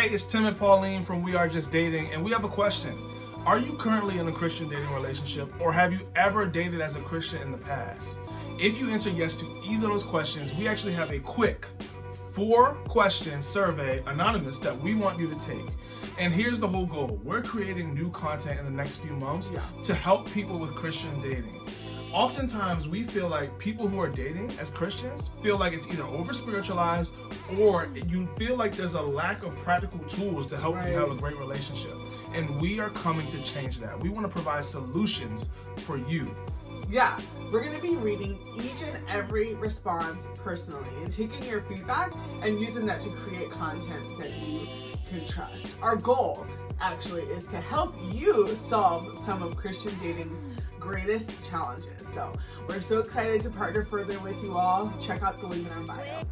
Hey, it's Tim and Pauline from We Are Just Dating, and we have a question. Are you currently in a Christian dating relationship, or have you ever dated as a Christian in the past? If you answer yes to either of those questions, we actually have a quick four question survey, anonymous, that we want you to take. And here's the whole goal we're creating new content in the next few months Yeah. to help people with Christian dating. Oftentimes, we feel like people who are dating as Christians feel like it's either over spiritualized or you feel like there's a lack of practical tools to help you have a great relationship. And we are coming to change that. We want to provide solutions for you. Yeah, we're gonna be reading each and every response personally and taking your feedback and using that to create content that you can trust. Our goal actually is to help you solve some of Christian dating's greatest challenges. So we're so excited to partner further with you all. Check out the link in our bio.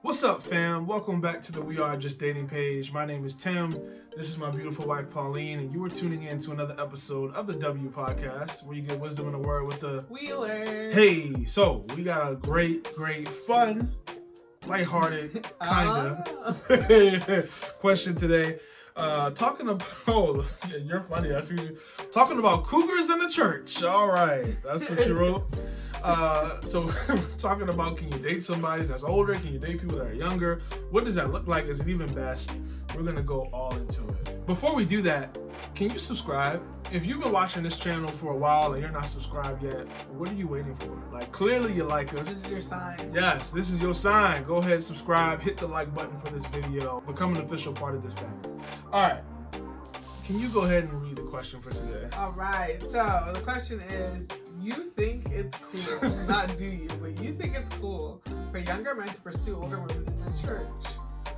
What's up, fam? Welcome back to the We Are Just Dating page. My name is Tim. This is my beautiful wife, Pauline, and you are tuning in to another episode of the W Podcast, where you get wisdom in the word with the Wheeler. Hey, so we got a great, great, fun, lighthearted, kinda Ah. question today. Uh, talking about, oh, you're funny. I see you talking about cougars in the church. All right, that's what you wrote. Uh, so we're talking about can you date somebody that's older? Can you date people that are younger? What does that look like? Is it even best? We're gonna go all into it. Before we do that, can you subscribe? If you've been watching this channel for a while and you're not subscribed yet, what are you waiting for? Like clearly you like us. This is your sign. Yes, this is your sign. Go ahead, subscribe, hit the like button for this video, become an official part of this family. All right. Can you go ahead and read the question for today? All right. So the question is, you think it's cool, not do you, but you think it's cool for younger men to pursue older women in the church?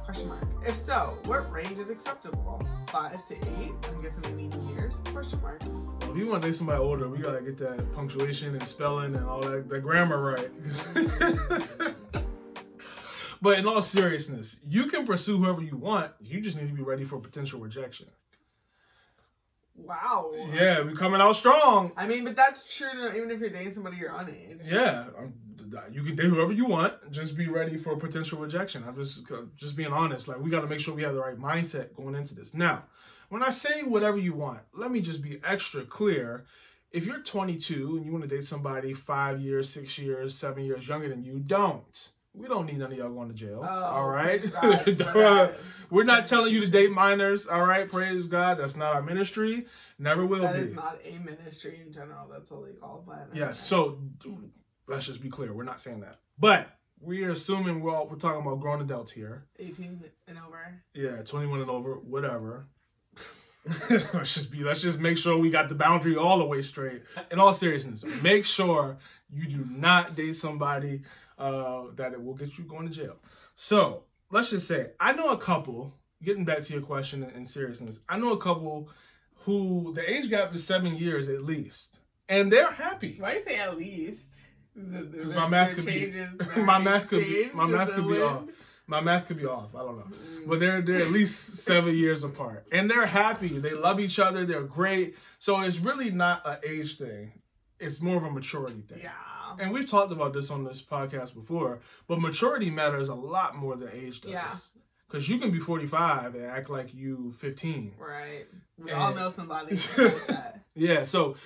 Question mark. If so, what range is acceptable? Five to eight? I'm guessing they mean years? Question mark. Well, if you want to date somebody older, we gotta get that punctuation and spelling and all that, the grammar right. but in all seriousness, you can pursue whoever you want. You just need to be ready for potential rejection. Wow. Yeah, we coming out strong. I mean, but that's true. Even if you're dating somebody your own age. Yeah, um, you can date whoever you want. Just be ready for potential rejection. I'm just just being honest. Like we got to make sure we have the right mindset going into this. Now, when I say whatever you want, let me just be extra clear. If you're 22 and you want to date somebody five years, six years, seven years younger than you, don't. We don't need none of y'all going to jail. Oh, all right. God. We're not telling you to date minors. All right. Praise God. That's not our ministry. Never will That be. is not a ministry in general. That's illegal. But Yes. So let's just be clear. We're not saying that, but we're assuming we're all, we're talking about grown adults here. 18 and over. Yeah, 21 and over, whatever. let's just be. Let's just make sure we got the boundary all the way straight. In all seriousness, make sure you do not date somebody uh, that it will get you going to jail. So let's just say I know a couple. Getting back to your question in, seriousness, I know a couple who the age gap is seven years at least, and they're happy. Why do you say at least? Because my math could be my math could be my math could be off. My math could be off. I don't know, Mm. but they're they're at least seven years apart, and they're happy. They love each other. They're great. So it's really not an age thing. It's more of a maturity thing. Yeah. And we've talked about this on this podcast before, but maturity matters a lot more than age does. Yeah. Because you can be 45 and act like you 15. Right. We And- all know somebody like that. Yeah, so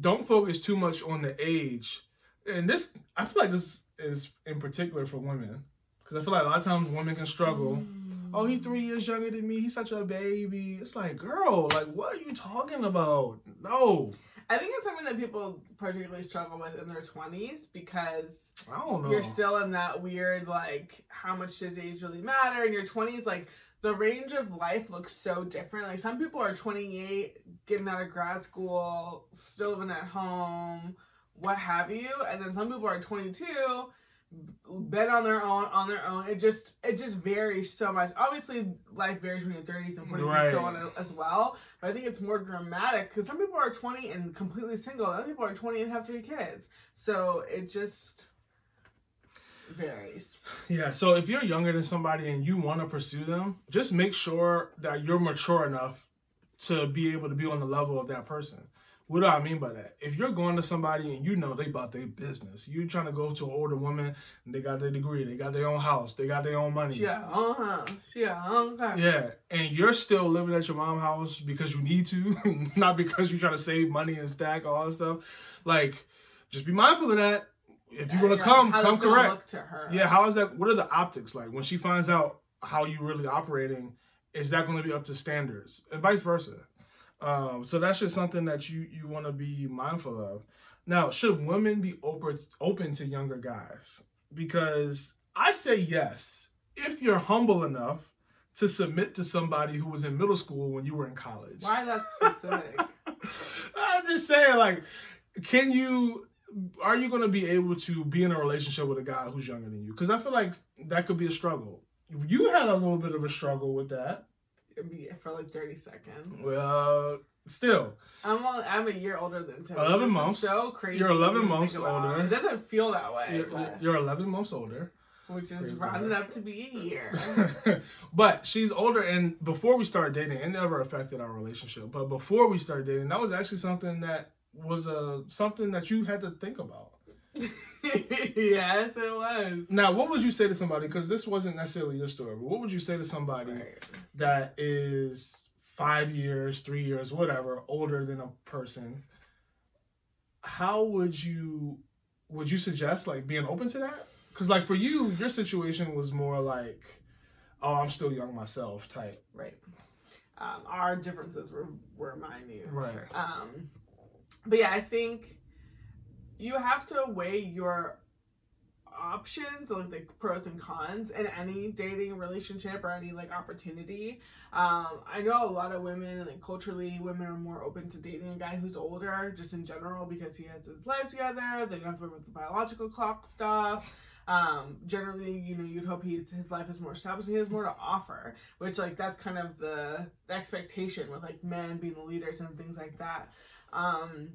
don't focus too much on the age. And this, I feel like this is in particular for women. Because I feel like a lot of times women can struggle. Mm. Oh, he's three years younger than me. He's such a baby. It's like, girl, like, what are you talking about? No, I think it's something that people particularly struggle with in their 20s because I don't know. you're still in that weird, like, how much does age really matter? In your 20s, like, the range of life looks so different. Like, some people are 28, getting out of grad school, still living at home, what have you. And then some people are 22, been on their own, on their own. It just, it just varies so much. Obviously, life varies when you're 30s and 40s and so on as well. But I think it's more dramatic because some people are 20 and completely single. Other people are 20 and have three kids. So it just varies. Yeah, so if you're younger than somebody and you want to pursue them, just make sure that you're mature enough to be able to be on the level of that person. What do I mean by that? If you're going to somebody and you know they about their business, you trying to go to an older woman and they got their degree, they got their own house, they got their own money. Yeah, uh huh. Yeah, okay. Yeah, and you're still living at your mom's house because you need to, not because you're trying to save money and stack all that stuff. Like, just be mindful of that. If you're gonna Yeah, come, come correct. To her. Yeah, how is that? What are the optics like when she finds out how you really operating? Is that going to be up to standards, and vice versa? Um, so that's just something that you you want to be mindful of. Now, should women be open open to younger guys? Because I say yes if you're humble enough to submit to somebody who was in middle school when you were in college. Why that specific? I'm just saying, like, can you? Are you going to be able to be in a relationship with a guy who's younger than you? Because I feel like that could be a struggle. You had a little bit of a struggle with that. For like thirty seconds. Well, still, I'm only, I'm a year older than Tim. 11 which is months. So crazy. You're 11 months think about it. older. It doesn't feel that way, you're, but- you're 11 months older. which is Crazy. rounded up to be a year. but she's older, and before we started dating, it never affected our relationship. But before we started dating, that was actually something that was a something that you had to think about. yes, it was. Now, what would you say to somebody? Because this wasn't necessarily your story. But what would you say to somebody Right. that is five years, three years, whatever, older than a person? How would you would you suggest like being open to that? Because like for you, your situation was more like, oh, I'm still young myself type. Right. Um, our differences were were minute. Right. Um, but yeah, I think you have to weigh your options like the pros and cons in any dating relationship or any like opportunity. Um i know a lot of women like culturally women are more open to dating a guy who's older just in general because he has his life together they don't have to worry about the biological clock stuff. Um generally you know you'd hope he's his life is more established and he has more to offer which like that's kind of the, the expectation with like men being the leaders and things like that. Um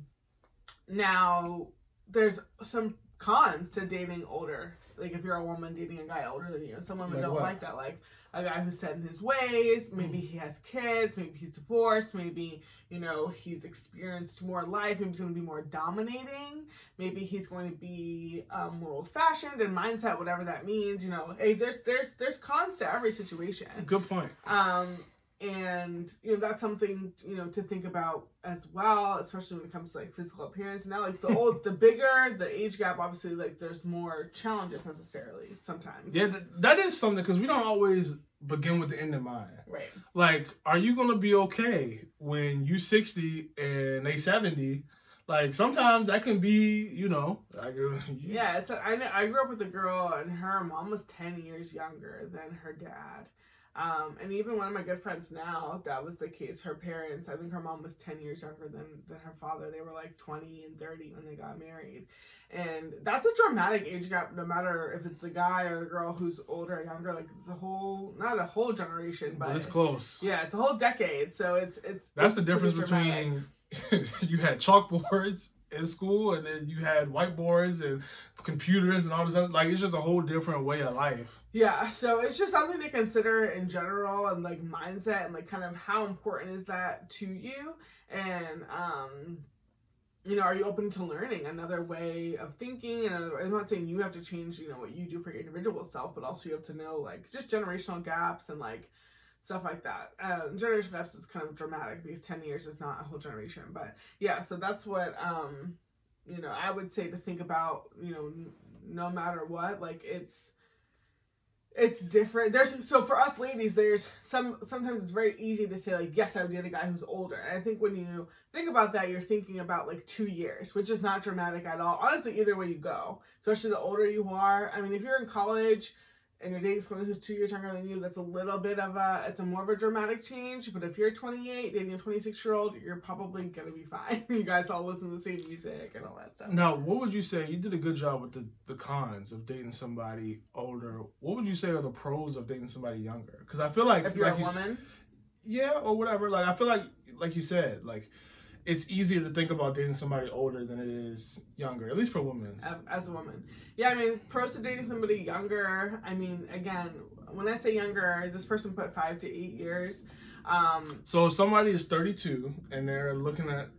now there's some cons to dating older like if you're a woman dating a guy older than you and some women Like don't what? like that like a guy who's set in his ways maybe he has kids maybe he's divorced maybe you know he's experienced more life maybe he's going to be more dominating maybe he's going to be um, more old fashioned and mindset whatever that means you know hey there's there's there's cons to every situation Good point. um and you know that's something you know to think about as well especially when it comes to like physical appearance now like the old the bigger the age gap obviously like there's more challenges necessarily sometimes Yeah, th- that is something because we don't always begin with the end in mind. right Like, are you gonna be okay when you 60 and they 70? Like sometimes that can be, you know, like you- yeah it's a, I, know, I grew up with a girl and her mom was 10 years younger than her dad um, and even one of my good friends now, that was the case. Her parents, I think her mom was 10 years younger than, than her father. They were like 20 and 30 when they got married. And that's a dramatic age gap, no matter if it's the guy or the girl who's older or younger. Like, it's a whole, not a whole generation, but, but it's close. yeah, it's a whole decade. So it's, it's, That's the difference between you had chalkboards in school and then you had whiteboards and computers and all this other like it's just a whole different way of life. Yeah, so it's just something to consider in general and like mindset and like kind of how important is that to you and um you know, are you open to learning another way of thinking? And I'm not saying you have to change, you know, what you do for your individual self, but also you have to know like just generational gaps and like stuff like that. Um, generational gaps is kind of dramatic because 10 years is not a whole generation. But yeah, so that's what, um, you know, I would say to think about, you know, no matter what, like it's, it's different. There's so for us ladies, there's some sometimes it's very easy to say like, yes, I would date a guy who's older. And I think when you think about that, you're thinking about like two years, which is not dramatic at all. Honestly, either way you go, especially the older you are. I mean, if you're in college and you're dating someone who's two years younger than you, that's a little bit of a it's a more of a dramatic change. But if you're 28 dating a 26 year old, you're probably gonna be fine. you guys all listen to the same music and all that stuff. Now, what would you say? You did a good job with the, the cons of dating somebody older. What would you say are the pros of dating somebody younger? Because I feel like If you're like a you woman, yeah, or whatever. Like I feel like like you said, like it's easier to think about dating somebody older than it is younger, at least for women. as- a woman. Yeah, I mean, pros to dating somebody younger. I mean, again, when I say younger, this person put five to eight years. Um, So if somebody is 32 and they're looking at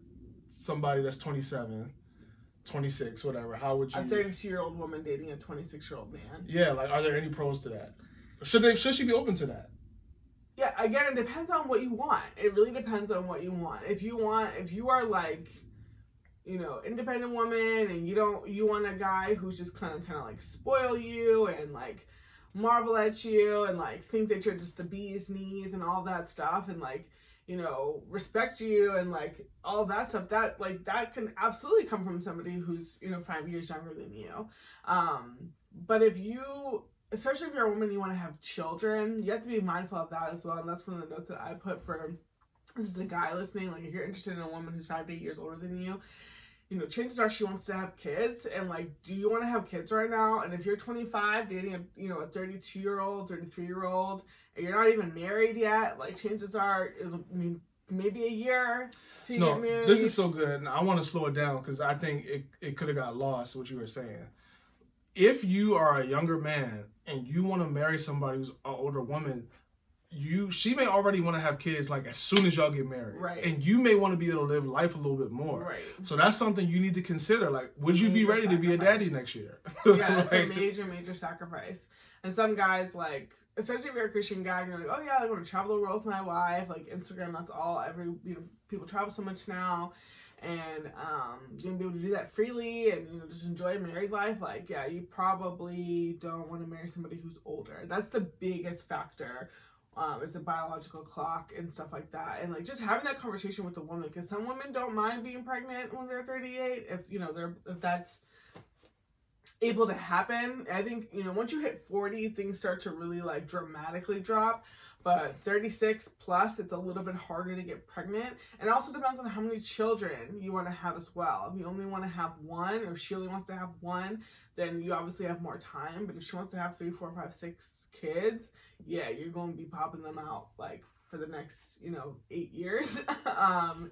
somebody that's 27, 26, whatever, how would you? A 32 year old woman dating a 26 year old man. Yeah, like, are there any pros to that? Should they? Should she be open to that? Yeah, again, it depends on what you want. It really depends on what you want. If you want, if you are like, you know, independent woman, and you don't, you want a guy who's just kind of, kind of like spoil you and like marvel at you and like think that you're just the bee's knees and all that stuff, and like you know, respect you and like all that stuff. That like that can absolutely come from somebody who's, you know, five years younger than you. Um, but if you especially if you're a woman you want to have children, you have to be mindful of that as well. And that's one of the notes that I put for this is a guy listening. Like if you're interested in a woman who's five to eight years older than you, you know, chances are she wants to have kids. And like, do you want to have kids right now? And if you're 25 dating a you know a 32 year old, 33 year old, and you're not even married yet, like chances are, it'll, I mean, maybe a year to no, get married. this is so good. And I want to slow it down because I think it, it could have got lost what you were saying. If you are a younger man and you want to marry somebody who's an older woman, you she may already want to have kids like as soon as y'all get married, Right. And you may want to be able to live life a little bit more, right. So that's something you need to consider. Like, would you be ready to be a daddy next year? yeah, it's a major, major sacrifice. And some guys like, especially if you're a Christian guy, you're like, oh yeah, I want to travel the world with my wife. Like Instagram, that's all. Every you know, people travel so much now, and um, you're gonna be able to do that freely and you know just enjoy a married life. Like, yeah, you probably don't want to marry somebody who's older. That's the biggest factor. Um, it's a biological clock and stuff like that, and like just having that conversation with the woman because some women don't mind being pregnant when they're 38 if you know they're if that's able to happen. I think, you know, once you hit 40, things start to really like dramatically drop. But 36 plus, it's a little bit harder to get pregnant. And it also depends on how many children you want to have as well. If you only want to have one, or she only wants to have one, then you obviously have more time. But if she wants to have three, four, five, six kids, yeah, you're going to be popping them out like for the next, you know, eight years. um,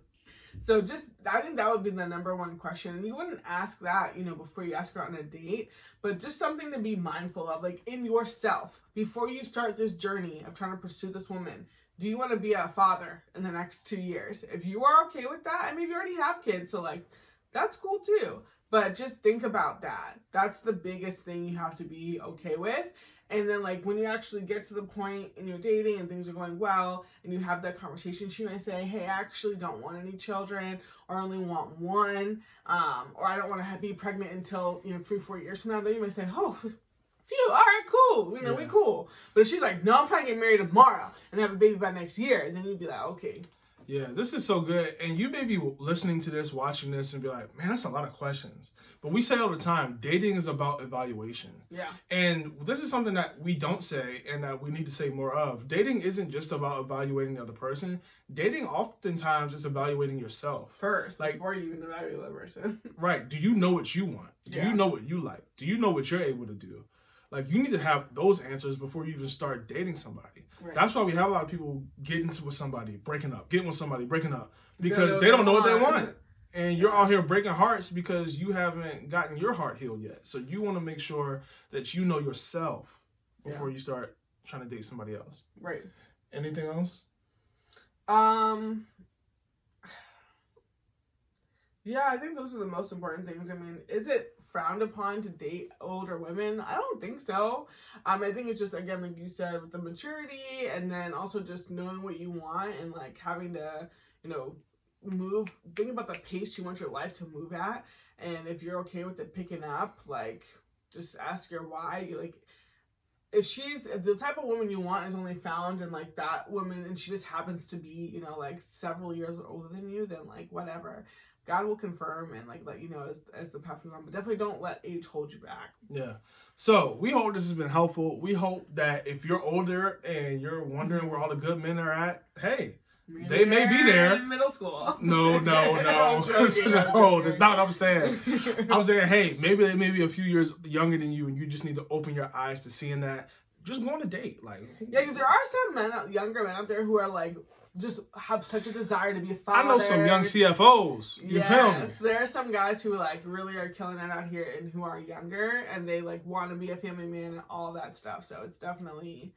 so just I think that would be the number one question. And you wouldn't ask that, you know, before you ask her on a date, but just something to be mindful of, like in yourself, before you start this journey of trying to pursue this woman. Do you want to be a father in the next two years? If you are okay with that, and maybe you already have kids, so like that's cool too. But just think about that. That's the biggest thing you have to be okay with. And then, like, when you actually get to the point in your dating and things are going well, and you have that conversation, she might say, Hey, I actually don't want any children, or I only want one, um, or I don't want to be pregnant until, you know, three, four years from now. Then you might say, Oh, phew, all right, cool. You know, we cool. But if she's like, No, I'm trying to get married tomorrow and have a baby by next year, and then you'd be like, Okay. Yeah, this is so good. And you may be listening to this, watching this, and be like, man, that's a lot of questions. But we say all the time dating is about evaluation. Yeah. And this is something that we don't say and that we need to say more of. Dating isn't just about evaluating the other person, dating oftentimes is evaluating yourself. First, Like- before you even evaluate the person. Right. Do you know what you want? Do Yeah. you know what you like? Do you know what you're able to do? Like, you need to have those answers before you even start dating somebody. Right. That's why we have a lot of people getting into with somebody, breaking up, getting with somebody, breaking up, because they don't know what they want. And you're out here breaking hearts because you haven't gotten your heart healed yet. So you want to make sure that you know yourself before you start trying to date somebody else. right. Anything else? Um. Yeah, I think those are the most important things. I mean, is it frowned upon to date older women? I don't think so. Um, I think it's just again, like you said, with the maturity, and then also just knowing what you want and like having to, you know, move. Think about the pace you want your life to move at, and if you're okay with it picking up, like, just ask her why. Like, if she's if the type of woman you want is only found in like that woman and she just happens to be you know like several years older than you then like whatever god will confirm and like let you know as, as the path goes on but definitely don't let age hold you back Yeah. So we hope this has been helpful. We hope that if you're older and you're wondering where all the good men are at, hey, Maybe They may be there. in middle school no, no, no, joking, no, that's not what I'm saying. I'm saying, hey, maybe they may be a few years younger than you, and you just need to open your eyes to seeing that. Just go on a date, like yeah because there are some men out- younger men out there who are like just have such a desire to be a father I know some young CFOs. You feel me? Yes, there are some guys who like really are killing it out here and who are younger and they like want to be a family man and all that stuff. So it's definitely,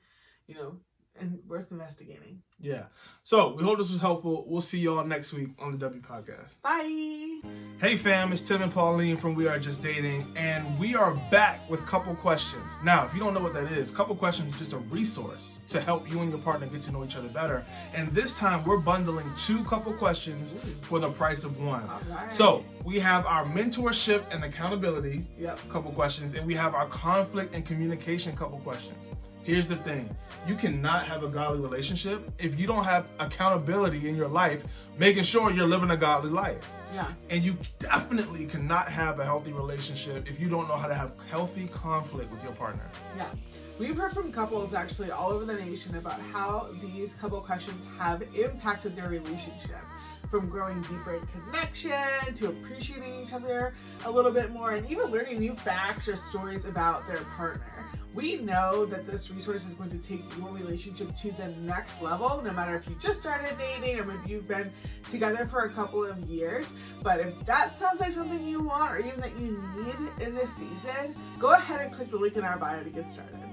you know, and worth investigating. Yeah. So we hope this was helpful. We'll see y'all next week on the W Podcast. Bye. Hey fam, it's Tim and Pauline from We Are Just Dating, and we are back with couple questions. Now, if you don't know what that is, couple questions is just a resource to help you and your partner get to know each other better. And this time we're bundling two couple questions for the price of one. Right. So we have our mentorship and accountability Yep. couple questions, and we have our conflict and communication couple questions. Here's the thing you cannot have a godly relationship if you don't have accountability in your life, making sure you're living a godly life. Yeah. And you definitely cannot have a healthy relationship if you don't know how to have healthy conflict with your partner. Yeah. We've heard from couples actually all over the nation about how these couple questions have impacted their relationship. From growing deeper connection to appreciating each other a little bit more and even learning new facts or stories about their partner. We know that this resource is going to take your relationship to the next level, no matter if you just started dating or if you've been together for a couple of years. But if that sounds like something you want or even that you need in this season, go ahead and click the link in our bio to get started.